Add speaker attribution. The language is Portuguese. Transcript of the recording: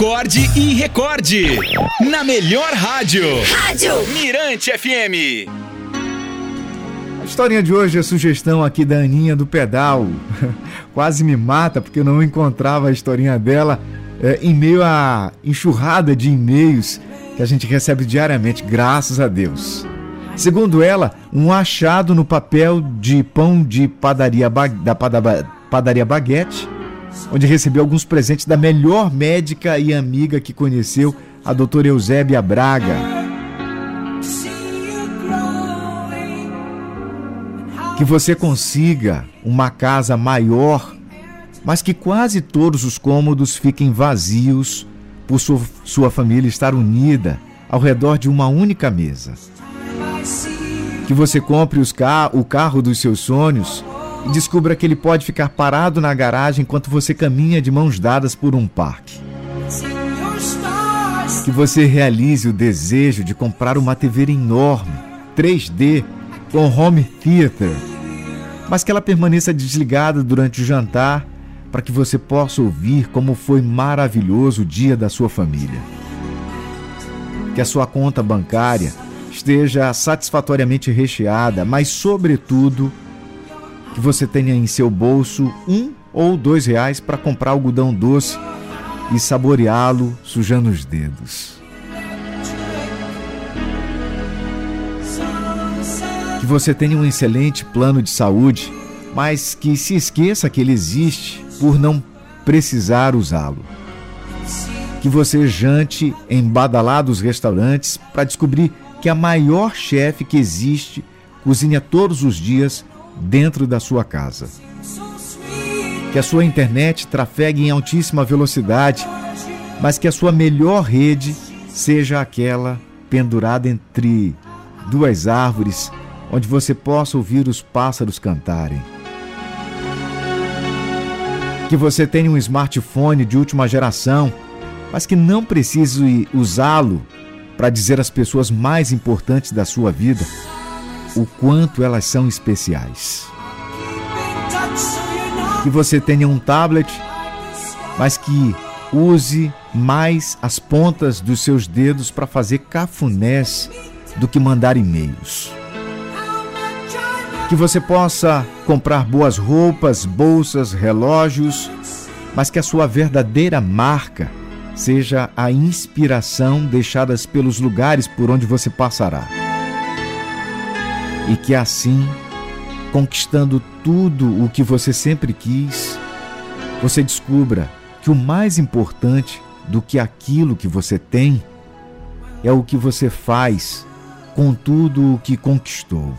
Speaker 1: Acorde e recorde. Na melhor rádio. Rádio Mirante FM.
Speaker 2: A historinha de hoje é sugestão aqui da Aninha do Pedal. Quase me mata porque eu não encontrava a historinha dela é, em meio à enxurrada de e-mails que a gente recebe diariamente, graças a Deus. Segundo ela, um achado no papel de pão de padaria da padaria Baguete onde recebeu alguns presentes da melhor médica e amiga que conheceu, a doutora Eusébia Braga. Que você consiga uma casa maior, mas que quase todos os cômodos fiquem vazios por sua, sua família estar unida ao redor de uma única mesa. Que você compre o carro dos seus sonhos descubra que ele pode ficar parado na garagem enquanto você caminha de mãos dadas por um parque. Que você realize o desejo de comprar uma TV enorme, 3D, com home theater, mas que ela permaneça desligada durante o jantar para que você possa ouvir como foi maravilhoso o dia da sua família. Que a sua conta bancária esteja satisfatoriamente recheada, mas, sobretudo, que você tenha em seu bolso um ou dois reais para comprar algodão doce e saboreá-lo sujando os dedos. Que você tenha um excelente plano de saúde, mas que se esqueça que ele existe por não precisar usá-lo. Que você jante em badalados restaurantes para descobrir que a maior chefe que existe cozinha todos os dias dentro da sua casa. Que a sua internet trafegue em altíssima velocidade, mas que a sua melhor rede seja aquela pendurada entre duas árvores, onde você possa ouvir os pássaros cantarem. Que você tenha um smartphone de última geração, mas que não precise usá-lo para dizer às pessoas mais importantes da sua vida o quanto elas são especiais. Que você tenha um tablet, mas que use mais as pontas dos seus dedos para fazer cafunés do que mandar e-mails. Que você possa comprar boas roupas, bolsas, relógios, mas que a sua verdadeira marca seja a inspiração deixadas pelos lugares por onde você passará e que assim, conquistando tudo o que você sempre quis, você descubra que o mais importante do que aquilo que você tem é o que você faz com tudo o que conquistou.